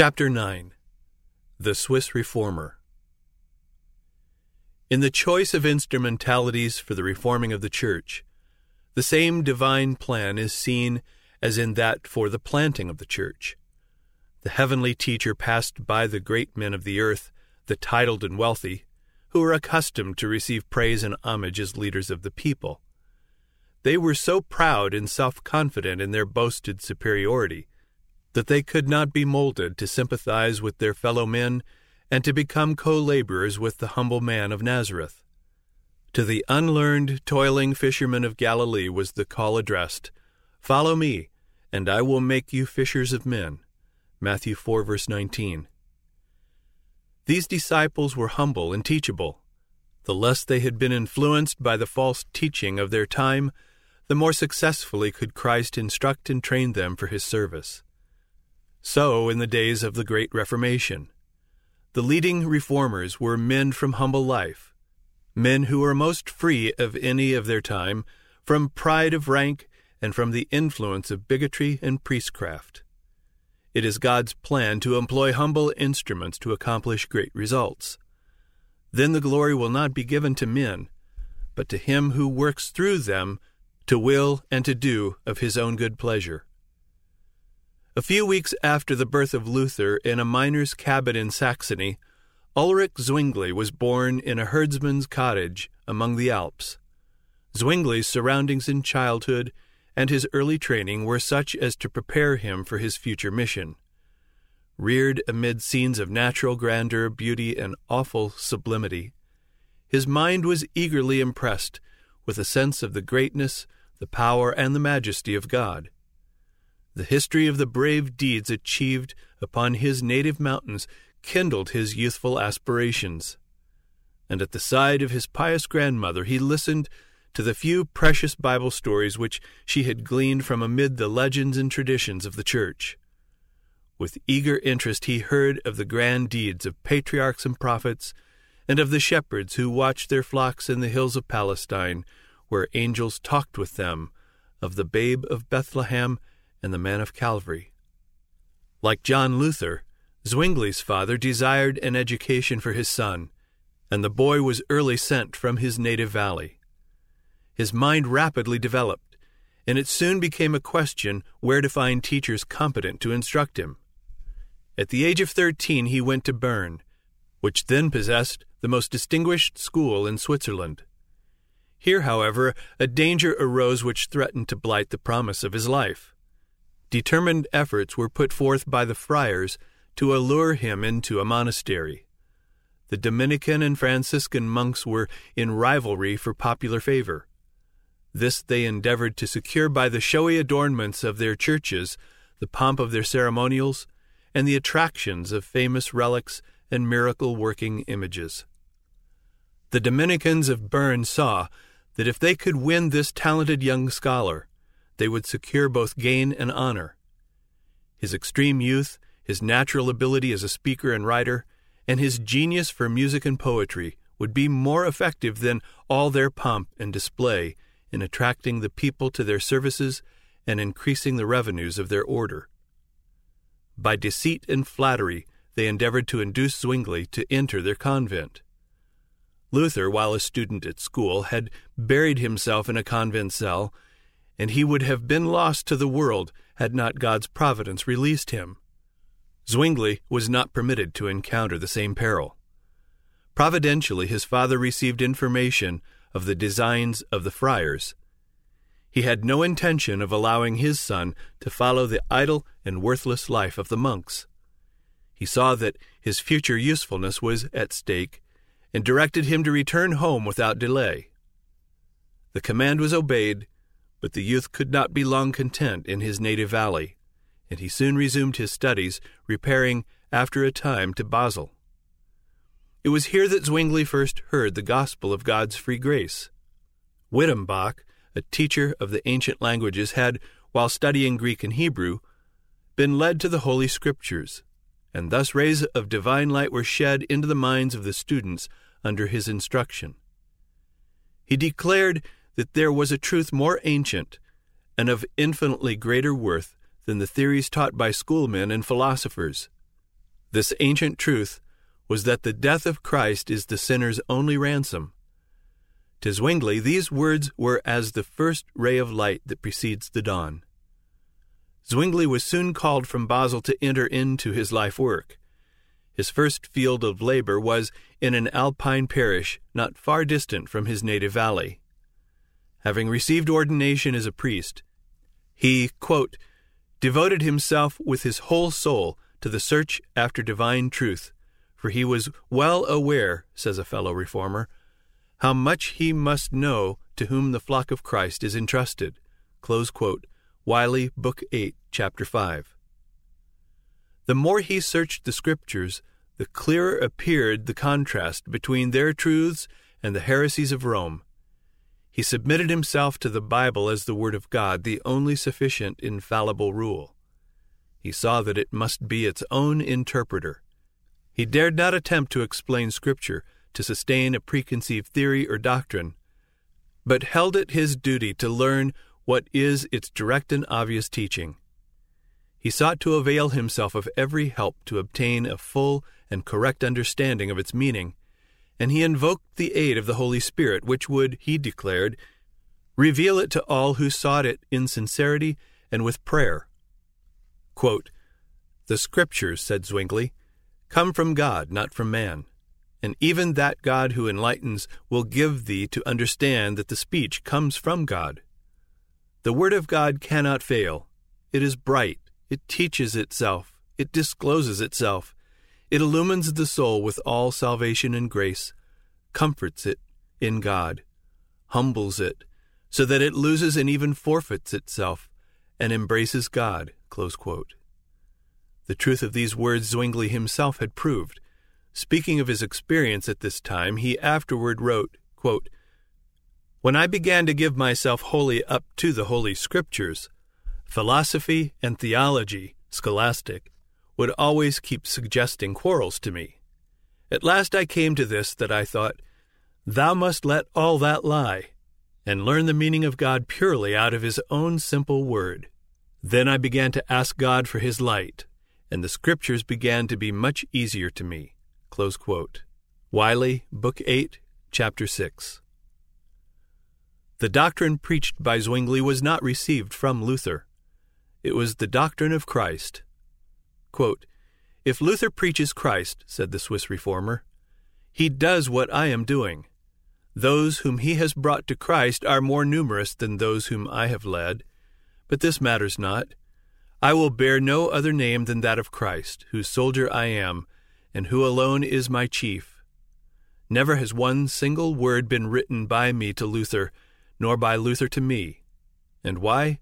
Chapter 9 The Swiss Reformer In the choice of instrumentalities for the reforming of the Church, the same divine plan is seen as in that for the planting of the Church. The heavenly teacher passed by the great men of the earth, the titled and wealthy, who were accustomed to receive praise and homage as leaders of the people. They were so proud and self confident in their boasted superiority that they could not be molded to sympathize with their fellow men and to become co laborers with the humble man of Nazareth. To the unlearned, toiling fishermen of Galilee was the call addressed Follow me, and I will make you fishers of men. Matthew 4, verse 19. These disciples were humble and teachable. The less they had been influenced by the false teaching of their time, the more successfully could Christ instruct and train them for his service. So, in the days of the Great Reformation, the leading reformers were men from humble life, men who were most free of any of their time from pride of rank and from the influence of bigotry and priestcraft. It is God's plan to employ humble instruments to accomplish great results. Then the glory will not be given to men, but to him who works through them to will and to do of his own good pleasure. A few weeks after the birth of Luther in a miner's cabin in Saxony, Ulrich Zwingli was born in a herdsman's cottage among the Alps. Zwingli's surroundings in childhood and his early training were such as to prepare him for his future mission. Reared amid scenes of natural grandeur, beauty, and awful sublimity, his mind was eagerly impressed with a sense of the greatness, the power, and the majesty of God. The history of the brave deeds achieved upon his native mountains kindled his youthful aspirations. And at the side of his pious grandmother he listened to the few precious Bible stories which she had gleaned from amid the legends and traditions of the Church. With eager interest he heard of the grand deeds of patriarchs and prophets, and of the shepherds who watched their flocks in the hills of Palestine, where angels talked with them, of the babe of Bethlehem and the man of Calvary. Like John Luther, Zwingli's father desired an education for his son, and the boy was early sent from his native valley. His mind rapidly developed, and it soon became a question where to find teachers competent to instruct him. At the age of thirteen, he went to Bern, which then possessed the most distinguished school in Switzerland. Here, however, a danger arose which threatened to blight the promise of his life. Determined efforts were put forth by the friars to allure him into a monastery. The Dominican and Franciscan monks were in rivalry for popular favor. This they endeavored to secure by the showy adornments of their churches, the pomp of their ceremonials, and the attractions of famous relics and miracle working images. The Dominicans of Bern saw that if they could win this talented young scholar, they would secure both gain and honor. His extreme youth, his natural ability as a speaker and writer, and his genius for music and poetry would be more effective than all their pomp and display in attracting the people to their services and increasing the revenues of their order. By deceit and flattery, they endeavored to induce Zwingli to enter their convent. Luther, while a student at school, had buried himself in a convent cell, and he would have been lost to the world had not God's providence released him. Zwingli was not permitted to encounter the same peril. Providentially, his father received information of the designs of the friars. He had no intention of allowing his son to follow the idle and worthless life of the monks. He saw that his future usefulness was at stake and directed him to return home without delay. The command was obeyed, but the youth could not be long content in his native valley, and he soon resumed his studies, repairing after a time to Basel. It was here that Zwingli first heard the gospel of God's free grace. Wittenbach, a teacher of the ancient languages, had, while studying Greek and Hebrew, been led to the Holy Scriptures, and thus rays of divine light were shed into the minds of the students under his instruction. He declared that there was a truth more ancient and of infinitely greater worth than the theories taught by schoolmen and philosophers This ancient truth was that the death of Christ is the sinner's only ransom. To Zwingli, these words were as the first ray of light that precedes the dawn. Zwingli was soon called from Basel to enter into his life work. His first field of labor was in an alpine parish not far distant from his native valley. Having received ordination as a priest, he, quote, devoted himself with his whole soul to the search after divine truth, for he was well aware, says a fellow reformer, how much he must know to whom the flock of Christ is entrusted. Quote. Wylie, Book 8, Chapter 5. The more he searched the Scriptures, the clearer appeared the contrast between their truths and the heresies of Rome. He submitted himself to the Bible as the Word of God, the only sufficient infallible rule. He saw that it must be its own interpreter. He dared not attempt to explain Scripture, to sustain a preconceived theory or doctrine, but held it his duty to learn what is its direct and obvious teaching. He sought to avail himself of every help to obtain a full and correct understanding of its meaning, and he invoked the aid of the Holy Spirit, which would, he declared, reveal it to all who sought it in sincerity and with prayer. Quote, the Scriptures, said Zwingli, come from God, not from man. And even that God who enlightens will give thee to understand that the speech comes from God. The Word of God cannot fail. It is bright, it teaches itself, it discloses itself, it illumines the soul with all salvation and grace, comforts it in God, humbles it, so that it loses and even forfeits itself, and embraces God. The truth of these words Zwingli himself had proved. Speaking of his experience at this time, he afterward wrote, quote, when I began to give myself wholly up to the Holy Scriptures, philosophy and theology, scholastic, would always keep suggesting quarrels to me. At last I came to this that I thought, Thou must let all that lie, and learn the meaning of God purely out of His own simple word. Then I began to ask God for His light, and the Scriptures began to be much easier to me. Wylie, Book 8, Chapter 6. The doctrine preached by Zwingli was not received from Luther. It was the doctrine of Christ. Quote, if Luther preaches Christ, said the Swiss reformer, he does what I am doing. Those whom he has brought to Christ are more numerous than those whom I have led, but this matters not. I will bear no other name than that of Christ, whose soldier I am, and who alone is my chief. Never has one single word been written by me to Luther nor by Luther to me. And why?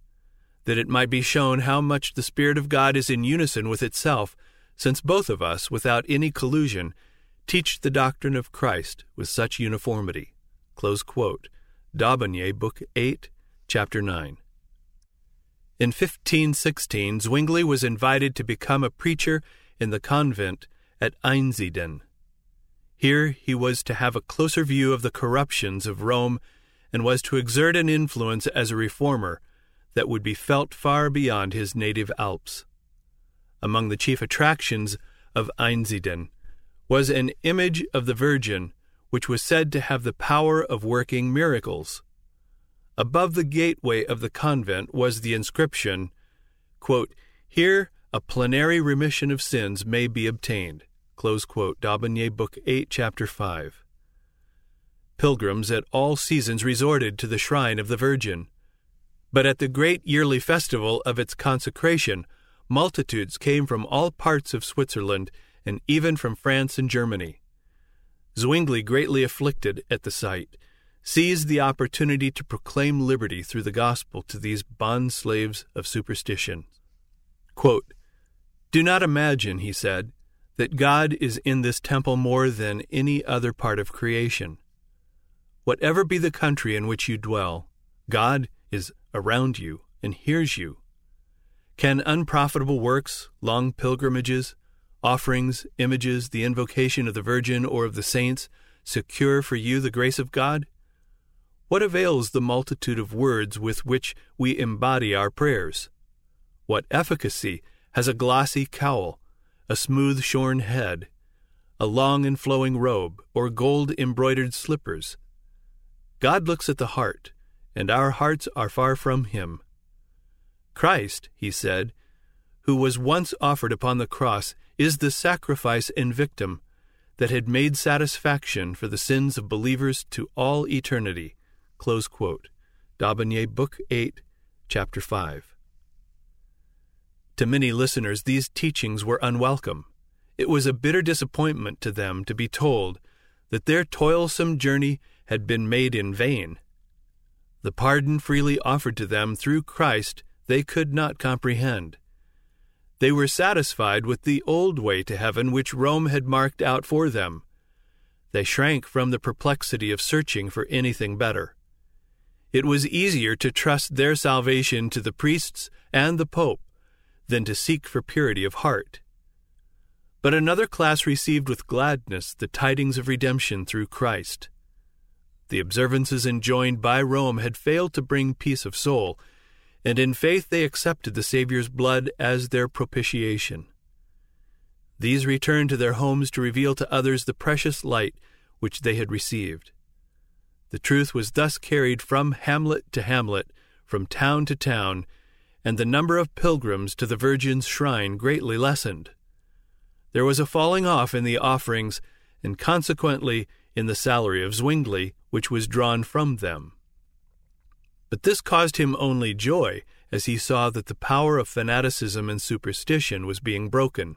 That it might be shown how much the Spirit of God is in unison with itself, since both of us, without any collusion, teach the doctrine of Christ with such uniformity. D'Aubigné, Book 8, Chapter 9. In 1516, Zwingli was invited to become a preacher in the convent at Einsiedeln. Here he was to have a closer view of the corruptions of Rome and was to exert an influence as a reformer that would be felt far beyond his native Alps. Among the chief attractions of Einsiedeln was an image of the Virgin which was said to have the power of working miracles. Above the gateway of the convent was the inscription, quote, Here a plenary remission of sins may be obtained. Close quote, D'Aubigné, Book 8, Chapter 5. Pilgrims at all seasons resorted to the shrine of the Virgin. But at the great yearly festival of its consecration, multitudes came from all parts of Switzerland and even from France and Germany. Zwingli, greatly afflicted at the sight, seized the opportunity to proclaim liberty through the gospel to these bond slaves of superstition. Quote, Do not imagine, he said, that God is in this temple more than any other part of creation. Whatever be the country in which you dwell, God is around you and hears you. Can unprofitable works, long pilgrimages, offerings, images, the invocation of the Virgin or of the saints secure for you the grace of God? What avails the multitude of words with which we embody our prayers? What efficacy has a glossy cowl, a smooth shorn head, a long and flowing robe, or gold embroidered slippers. God looks at the heart, and our hearts are far from him. Christ, he said, who was once offered upon the cross, is the sacrifice and victim that had made satisfaction for the sins of believers to all eternity. Close quote. D'Aubigné, Book 8, Chapter 5. To many listeners, these teachings were unwelcome. It was a bitter disappointment to them to be told that their toilsome journey had been made in vain. The pardon freely offered to them through Christ they could not comprehend. They were satisfied with the old way to heaven which Rome had marked out for them. They shrank from the perplexity of searching for anything better. It was easier to trust their salvation to the priests and the Pope than to seek for purity of heart. But another class received with gladness the tidings of redemption through Christ. The observances enjoined by Rome had failed to bring peace of soul and in faith they accepted the Saviour's blood as their propitiation. These returned to their homes to reveal to others the precious light which they had received. The truth was thus carried from hamlet to hamlet, from town to town, and the number of pilgrims to the Virgin's shrine greatly lessened. There was a falling off in the offerings, and consequently in the salary of Zwingli, which was drawn from them. But this caused him only joy as he saw that the power of fanaticism and superstition was being broken.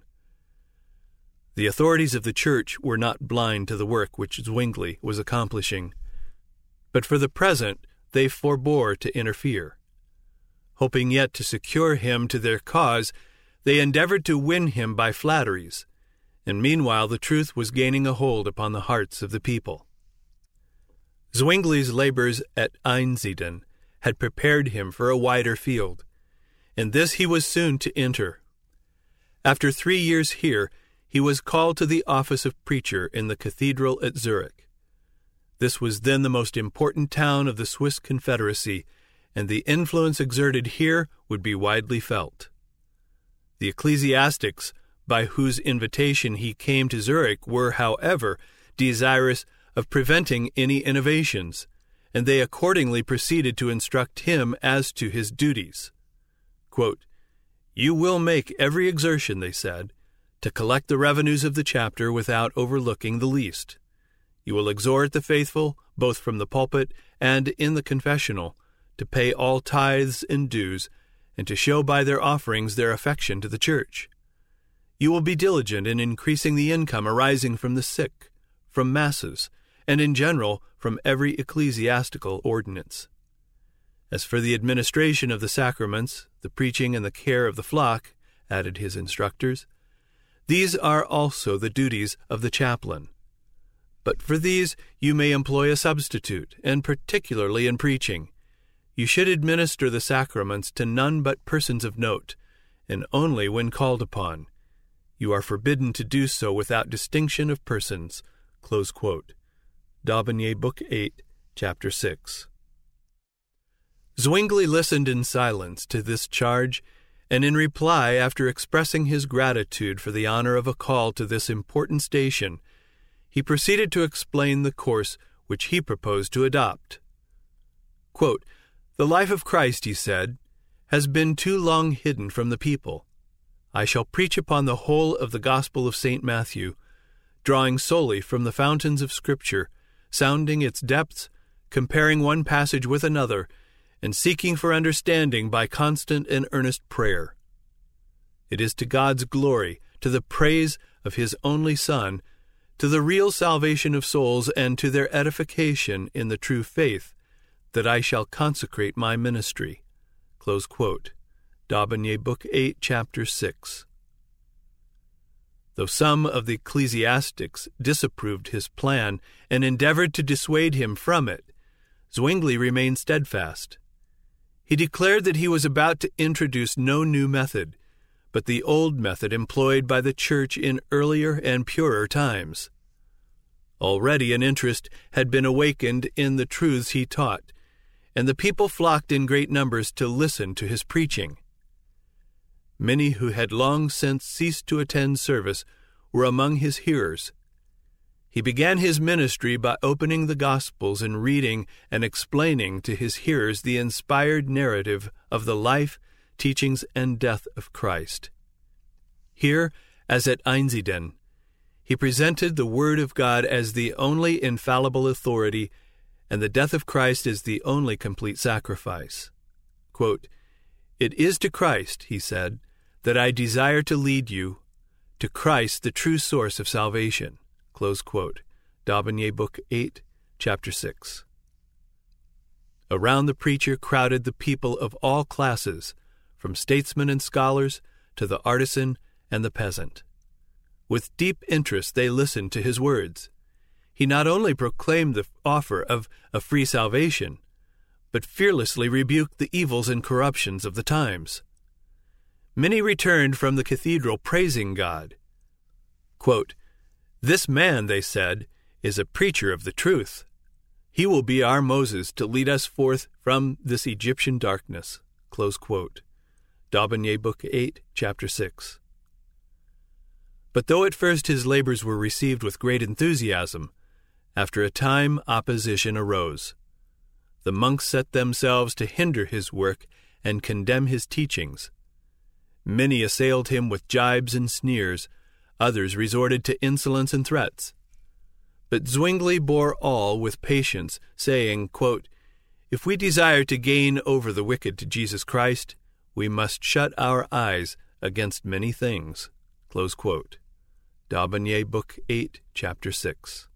The authorities of the Church were not blind to the work which Zwingli was accomplishing, but for the present they forbore to interfere. Hoping yet to secure him to their cause, they endeavored to win him by flatteries, and meanwhile the truth was gaining a hold upon the hearts of the people. Zwingli's labors at Einsiedeln had prepared him for a wider field, and this he was soon to enter. After three years here, he was called to the office of preacher in the cathedral at Zurich. This was then the most important town of the Swiss Confederacy, and the influence exerted here would be widely felt. The ecclesiastics by whose invitation he came to Zurich were, however, desirous of preventing any innovations, and they accordingly proceeded to instruct him as to his duties. Quote, you will make every exertion, they said, to collect the revenues of the chapter without overlooking the least. You will exhort the faithful, both from the pulpit and in the confessional, to pay all tithes and dues, and to show by their offerings their affection to the church. You will be diligent in increasing the income arising from the sick, from masses, and in general from every ecclesiastical ordinance. As for the administration of the sacraments, the preaching, and the care of the flock, added his instructors, these are also the duties of the chaplain. But for these you may employ a substitute, and particularly in preaching. You should administer the sacraments to none but persons of note, and only when called upon. You are forbidden to do so without distinction of persons. D'Aubigné, Book 8, Chapter 6. Zwingli listened in silence to this charge, and in reply, after expressing his gratitude for the honor of a call to this important station, he proceeded to explain the course which he proposed to adopt. Quote, the life of Christ, he said, has been too long hidden from the people. I shall preach upon the whole of the Gospel of St. Matthew, drawing solely from the fountains of Scripture sounding its depths, comparing one passage with another, and seeking for understanding by constant and earnest prayer. It is to God's glory, to the praise of His only Son, to the real salvation of souls, and to their edification in the true faith, that I shall consecrate my ministry. D'Aubigné, Book 8, Chapter 6. Though some of the ecclesiastics disapproved his plan and endeavored to dissuade him from it, Zwingli remained steadfast. He declared that he was about to introduce no new method, but the old method employed by the Church in earlier and purer times. Already an interest had been awakened in the truths he taught, and the people flocked in great numbers to listen to his preaching. Many who had long since ceased to attend service were among his hearers. He began his ministry by opening the Gospels and reading and explaining to his hearers the inspired narrative of the life, teachings, and death of Christ. Here, as at Einsiedeln, he presented the Word of God as the only infallible authority, and the death of Christ as the only complete sacrifice. Quote, it is to Christ, he said, that I desire to lead you, to Christ, the true source of salvation. Close quote. D'Aubigné, Book 8, Chapter 6. Around the preacher crowded the people of all classes, from statesmen and scholars to the artisan and the peasant. With deep interest they listened to his words. He not only proclaimed the offer of a free salvation, but fearlessly rebuked the evils and corruptions of the times. Many returned from the cathedral praising God. Quote, this man, they said, is a preacher of the truth. He will be our Moses to lead us forth from this Egyptian darkness. Close quote. D'Aubigné, Book 8, Chapter 6. But though at first his labors were received with great enthusiasm, after a time opposition arose the monks set themselves to hinder his work and condemn his teachings. Many assailed him with jibes and sneers, others resorted to insolence and threats. But Zwingli bore all with patience, saying, quote, If we desire to gain over the wicked to Jesus Christ, we must shut our eyes against many things. Close quote. D'Aubigné, Book 8, Chapter 6.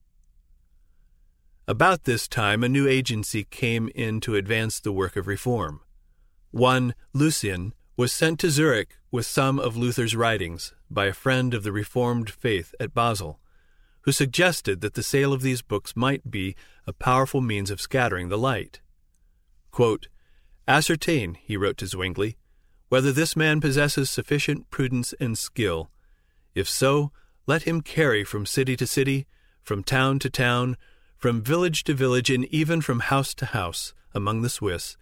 About this time, a new agency came in to advance the work of reform. One, Lucian, was sent to Zurich with some of Luther's writings by a friend of the Reformed faith at Basel, who suggested that the sale of these books might be a powerful means of scattering the light. Quote, Ascertain, he wrote to Zwingli, whether this man possesses sufficient prudence and skill. If so, let him carry from city to city, from town to town, from village to village and even from house to house among the Swiss,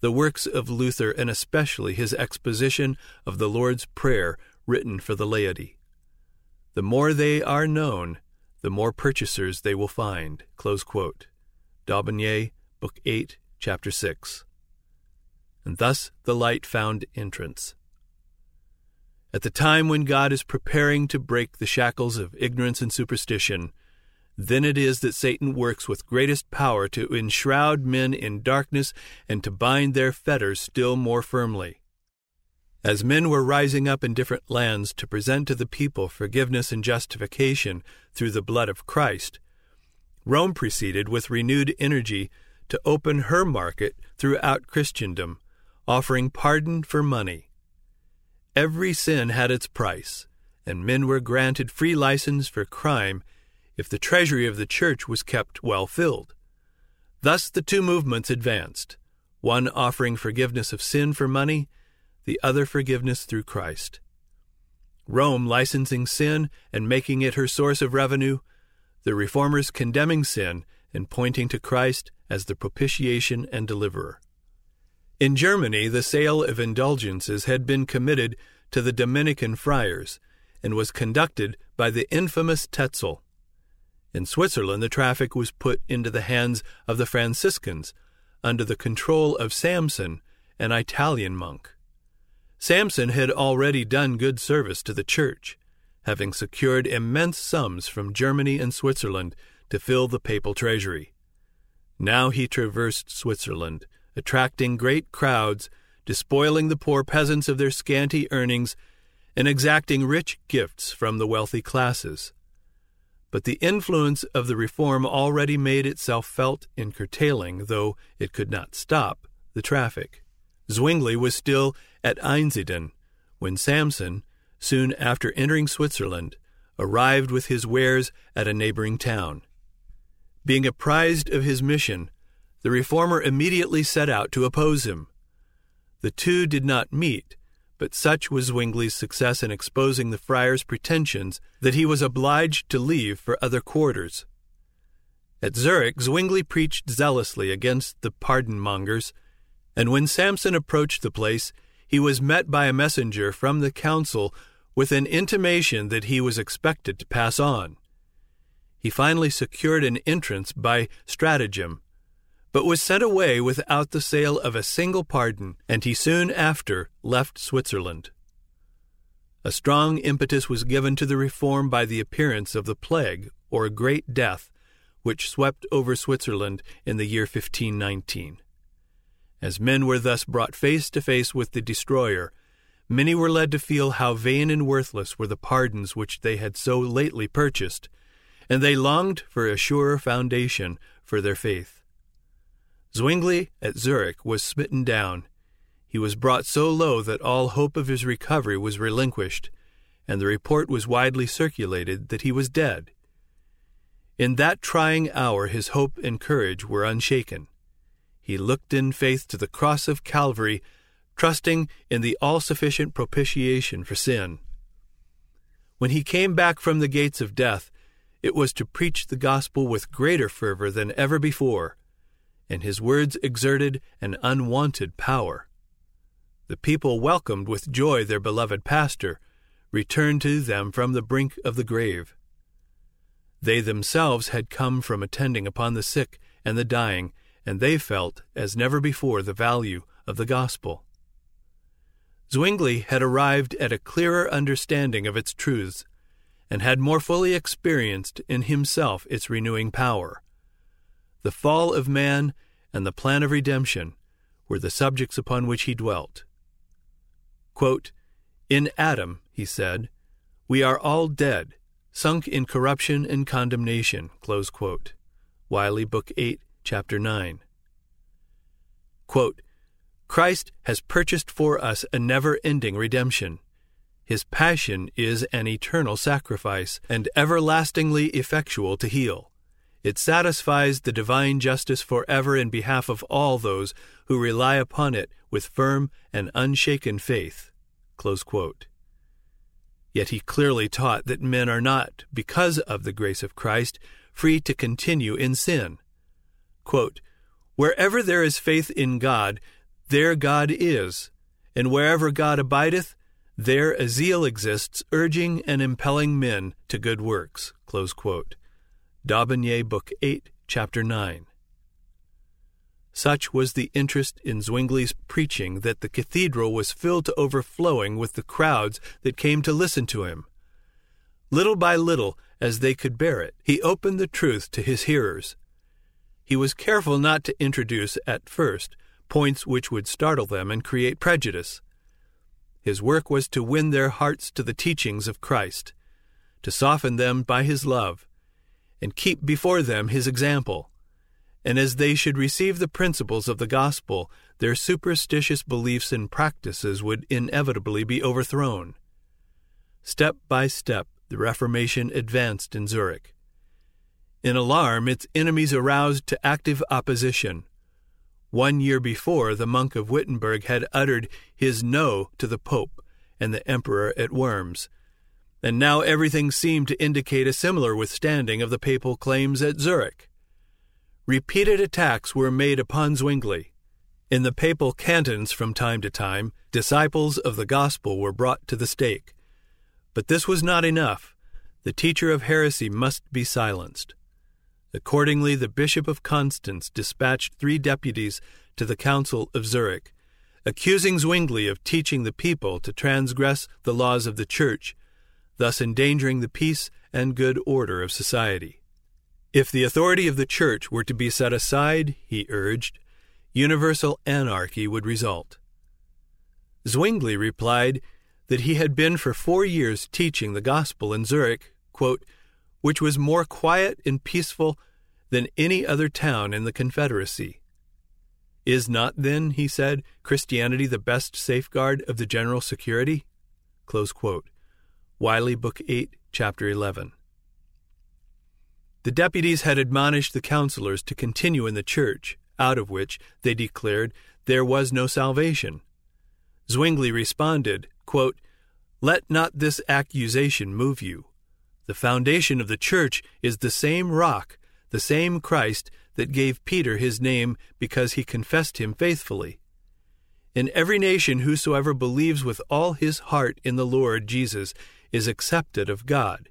the works of Luther and especially his exposition of the Lord's Prayer written for the laity. The more they are known, the more purchasers they will find. D'Aubigné, Book 8, Chapter 6. And thus the light found entrance. At the time when God is preparing to break the shackles of ignorance and superstition, then it is that Satan works with greatest power to enshroud men in darkness and to bind their fetters still more firmly. As men were rising up in different lands to present to the people forgiveness and justification through the blood of Christ, Rome proceeded with renewed energy to open her market throughout Christendom, offering pardon for money. Every sin had its price, and men were granted free license for crime if the treasury of the church was kept well filled. Thus the two movements advanced, one offering forgiveness of sin for money, the other forgiveness through Christ. Rome licensing sin and making it her source of revenue, the reformers condemning sin and pointing to Christ as the propitiation and deliverer. In Germany, the sale of indulgences had been committed to the Dominican friars and was conducted by the infamous Tetzel, in Switzerland, the traffic was put into the hands of the Franciscans under the control of Samson, an Italian monk. Samson had already done good service to the Church, having secured immense sums from Germany and Switzerland to fill the papal treasury. Now he traversed Switzerland, attracting great crowds, despoiling the poor peasants of their scanty earnings, and exacting rich gifts from the wealthy classes but the influence of the reform already made itself felt in curtailing, though it could not stop, the traffic. Zwingli was still at Einsiedeln when Samson, soon after entering Switzerland, arrived with his wares at a neighboring town. Being apprised of his mission, the reformer immediately set out to oppose him. The two did not meet but such was Zwingli's success in exposing the friar's pretensions that he was obliged to leave for other quarters. At Zurich, Zwingli preached zealously against the pardon mongers, and when Samson approached the place, he was met by a messenger from the council with an intimation that he was expected to pass on. He finally secured an entrance by stratagem, but was sent away without the sale of a single pardon, and he soon after left Switzerland. A strong impetus was given to the reform by the appearance of the plague, or Great Death, which swept over Switzerland in the year 1519. As men were thus brought face to face with the destroyer, many were led to feel how vain and worthless were the pardons which they had so lately purchased, and they longed for a surer foundation for their faith. Zwingli at Zurich was smitten down. He was brought so low that all hope of his recovery was relinquished, and the report was widely circulated that he was dead. In that trying hour his hope and courage were unshaken. He looked in faith to the cross of Calvary, trusting in the all sufficient propitiation for sin. When he came back from the gates of death, it was to preach the gospel with greater fervor than ever before, and his words exerted an unwonted power. The people welcomed with joy their beloved pastor, returned to them from the brink of the grave. They themselves had come from attending upon the sick and the dying and they felt, as never before, the value of the gospel. Zwingli had arrived at a clearer understanding of its truths, and had more fully experienced in himself its renewing power. The fall of man and the plan of redemption were the subjects upon which he dwelt. Quote, in Adam, he said, we are all dead, sunk in corruption and condemnation. Wylie, Book 8, chapter 9. Quote, Christ has purchased for us a never ending redemption. His passion is an eternal sacrifice and everlastingly effectual to heal. It satisfies the divine justice forever in behalf of all those who rely upon it with firm and unshaken faith. Yet he clearly taught that men are not, because of the grace of Christ, free to continue in sin. Quote, Wherever there is faith in God, there God is, and wherever God abideth, there a zeal exists urging and impelling men to good works. D'Aubigné, Book 8, Chapter 9. Such was the interest in Zwingli's preaching that the cathedral was filled to overflowing with the crowds that came to listen to him. Little by little, as they could bear it, he opened the truth to his hearers he was careful not to introduce, at first, points which would startle them and create prejudice. His work was to win their hearts to the teachings of Christ, to soften them by his love, and keep before them his example. And as they should receive the principles of the gospel, their superstitious beliefs and practices would inevitably be overthrown. Step by step, the Reformation advanced in Zurich. In alarm, its enemies aroused to active opposition. One year before, the monk of Wittenberg had uttered his no to the Pope and the Emperor at Worms, and now everything seemed to indicate a similar withstanding of the papal claims at Zurich. Repeated attacks were made upon Zwingli. In the papal cantons, from time to time, disciples of the gospel were brought to the stake. But this was not enough. The teacher of heresy must be silenced. Accordingly, the Bishop of Constance dispatched three deputies to the Council of Zurich, accusing Zwingli of teaching the people to transgress the laws of the Church, thus endangering the peace and good order of society. If the authority of the Church were to be set aside, he urged, universal anarchy would result. Zwingli replied that he had been for four years teaching the gospel in Zurich, quote, which was more quiet and peaceful than any other town in the Confederacy. Is not, then, he said, Christianity the best safeguard of the general security? Wylie, Book 8, Chapter 11. The deputies had admonished the counselors to continue in the church, out of which, they declared, there was no salvation. Zwingli responded, quote, Let not this accusation move you. The foundation of the church is the same rock, the same Christ that gave Peter his name because he confessed him faithfully. In every nation, whosoever believes with all his heart in the Lord Jesus is accepted of God.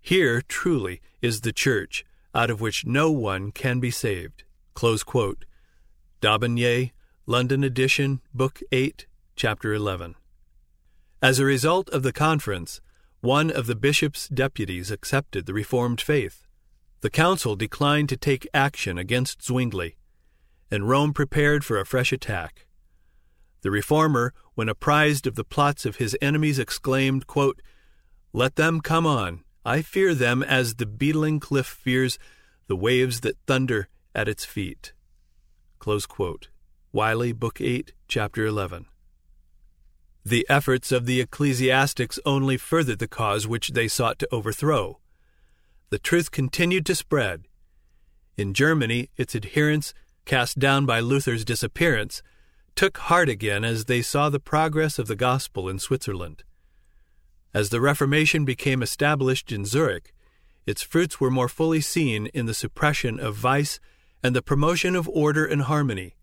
Here, truly, is the church, out of which no one can be saved. Close quote. D'Aubigné, London edition, Book 8, Chapter 11. As a result of the conference, one of the bishop's deputies accepted the Reformed faith. The council declined to take action against Zwingli, and Rome prepared for a fresh attack. The reformer, when apprised of the plots of his enemies, exclaimed, quote, Let them come on. I fear them as the beetling cliff fears the waves that thunder at its feet. Close quote. Wylie, Book 8, Chapter 11. The efforts of the ecclesiastics only furthered the cause which they sought to overthrow. The truth continued to spread. In Germany, its adherents, cast down by Luther's disappearance, took heart again as they saw the progress of the gospel in Switzerland. As the Reformation became established in Zurich, its fruits were more fully seen in the suppression of vice and the promotion of order and harmony.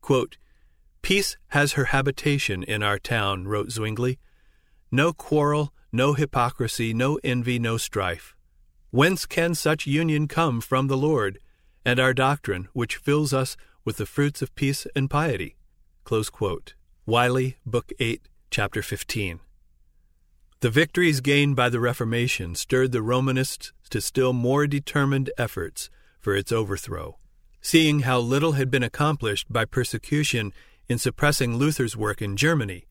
Quote, Peace has her habitation in our town, wrote Zwingli. No quarrel, no hypocrisy, no envy, no strife. Whence can such union come from the Lord, and our doctrine, which fills us with the fruits of peace and piety? Close quote. Wylie, Book 8, Chapter 15. The victories gained by the Reformation stirred the Romanists to still more determined efforts for its overthrow. Seeing how little had been accomplished by persecution in suppressing Luther's work in Germany,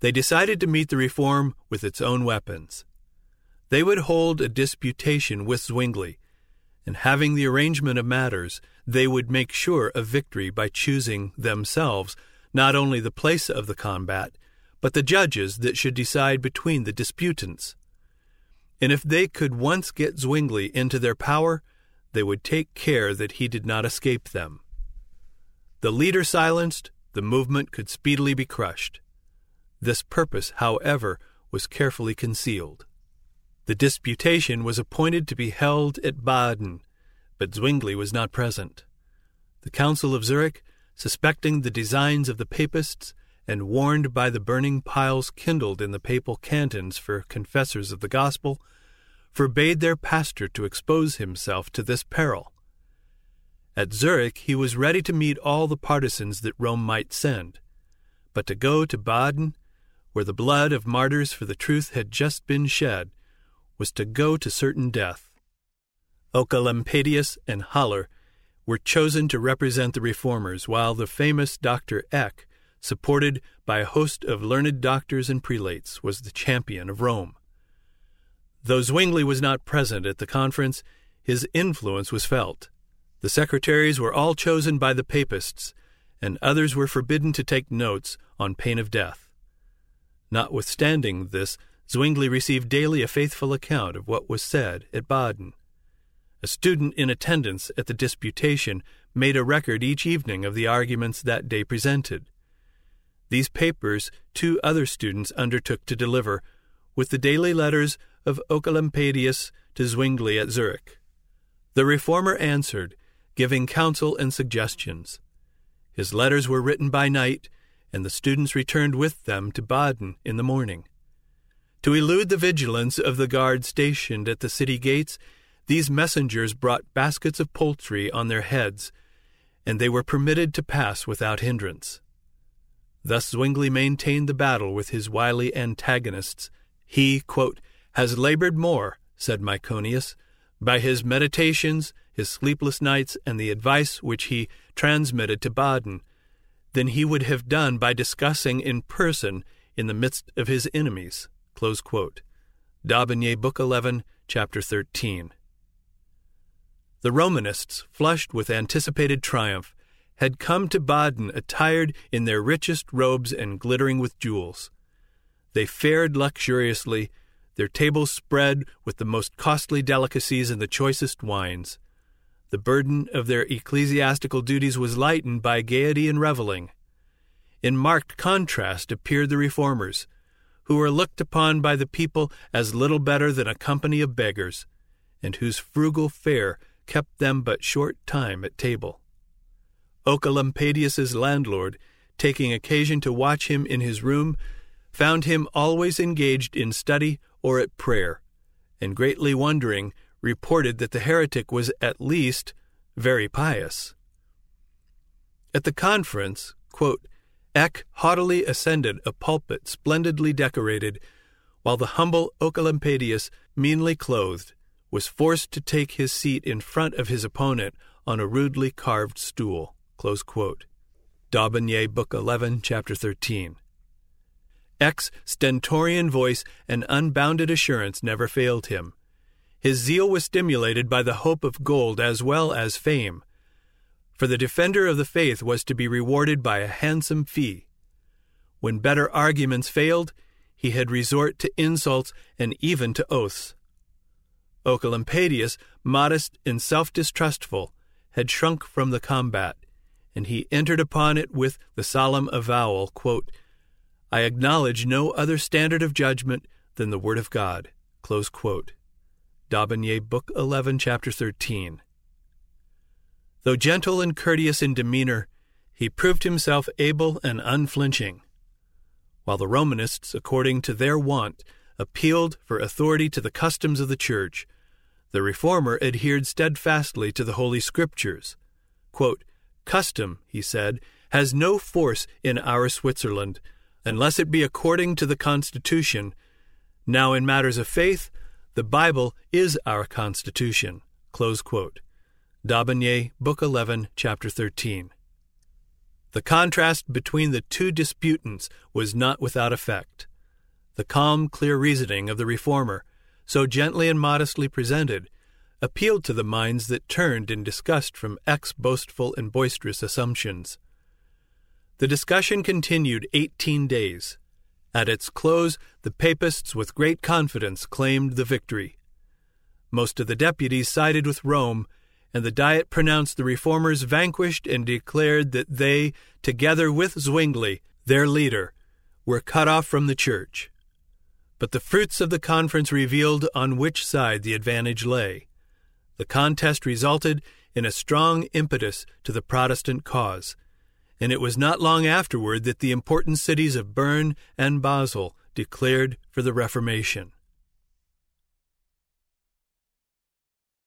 they decided to meet the reform with its own weapons. They would hold a disputation with Zwingli, and having the arrangement of matters, they would make sure of victory by choosing themselves not only the place of the combat, but the judges that should decide between the disputants. And if they could once get Zwingli into their power, they would take care that he did not escape them. The leader silenced, the movement could speedily be crushed. This purpose, however, was carefully concealed. The disputation was appointed to be held at Baden, but Zwingli was not present. The Council of Zurich suspecting the designs of the papists, and warned by the burning piles kindled in the papal cantons for confessors of the gospel, forbade their pastor to expose himself to this peril. At Zurich he was ready to meet all the partisans that Rome might send, but to go to Baden, where the blood of martyrs for the truth had just been shed, was to go to certain death. Oecolampadius and Haller were chosen to represent the reformers, while the famous Dr. Eck, supported by a host of learned doctors and prelates, was the champion of Rome. Though Zwingli was not present at the conference, his influence was felt. The secretaries were all chosen by the papists, and others were forbidden to take notes on pain of death. Notwithstanding this, Zwingli received daily a faithful account of what was said at Baden. A student in attendance at the disputation made a record each evening of the arguments that day presented. These papers two other students undertook to deliver, with the daily letters of Oecolampadius to Zwingli at Zurich. The reformer answered, giving counsel and suggestions. His letters were written by night, and the students returned with them to Baden in the morning. To elude the vigilance of the guard stationed at the city gates, these messengers brought baskets of poultry on their heads, and they were permitted to pass without hindrance. Thus Zwingli maintained the battle with his wily antagonists. He, quote, has labored more, said Myconius, by his meditations, his sleepless nights, and the advice which he transmitted to Baden, than he would have done by discussing in person in the midst of his enemies. D'Aubigné, Book 11, Chapter 13. The Romanists, flushed with anticipated triumph, had come to Baden attired in their richest robes and glittering with jewels. They fared luxuriously, their tables spread with the most costly delicacies and the choicest wines. The burden of their ecclesiastical duties was lightened by gaiety and reveling. In marked contrast appeared the reformers, who were looked upon by the people as little better than a company of beggars, and whose frugal fare kept them but short time at table. Oecolampadius's landlord taking occasion to watch him in his room, found him always engaged in study or at prayer, and greatly wondering, reported that the heretic was at least very pious. At the conference, quote, Eck haughtily ascended a pulpit splendidly decorated, while the humble Oecolampadius, meanly clothed, was forced to take his seat in front of his opponent on a rudely carved stool. D'Aubigné, Book 11, Chapter 13. Eck's stentorian voice and unbounded assurance never failed him. His zeal was stimulated by the hope of gold as well as fame, for the defender of the faith was to be rewarded by a handsome fee. When better arguments failed, he had resort to insults and even to oaths. Oecolampadius, modest and self distrustful, had shrunk from the combat, and he entered upon it with the solemn avowal quote, I acknowledge no other standard of judgment than the Word of God. D'Aubigné, Book 11, Chapter 13. Though gentle and courteous in demeanor, he proved himself able and unflinching. While the Romanists, according to their wont, appealed for authority to the customs of the Church, the Reformer adhered steadfastly to the Holy Scriptures. Quote, Custom, he said, has no force in our Switzerland, unless it be according to the Constitution. Now, in matters of faith, the Bible is our Constitution. Close quote. D'Aubigné, Book 11, Chapter 13. The contrast between the two disputants was not without effect. The calm, clear reasoning of the Reformer so gently and modestly presented, appealed to the minds that turned in disgust from Eck's boastful and boisterous assumptions. The discussion continued eighteen days. At its close, the Papists with great confidence claimed the victory. Most of the deputies sided with Rome, and the Diet pronounced the Reformers vanquished and declared that they, together with Zwingli, their leader, were cut off from the Church but the fruits of the conference revealed on which side the advantage lay. The contest resulted in a strong impetus to the Protestant cause, and it was not long afterward that the important cities of Bern and Basel declared for the Reformation.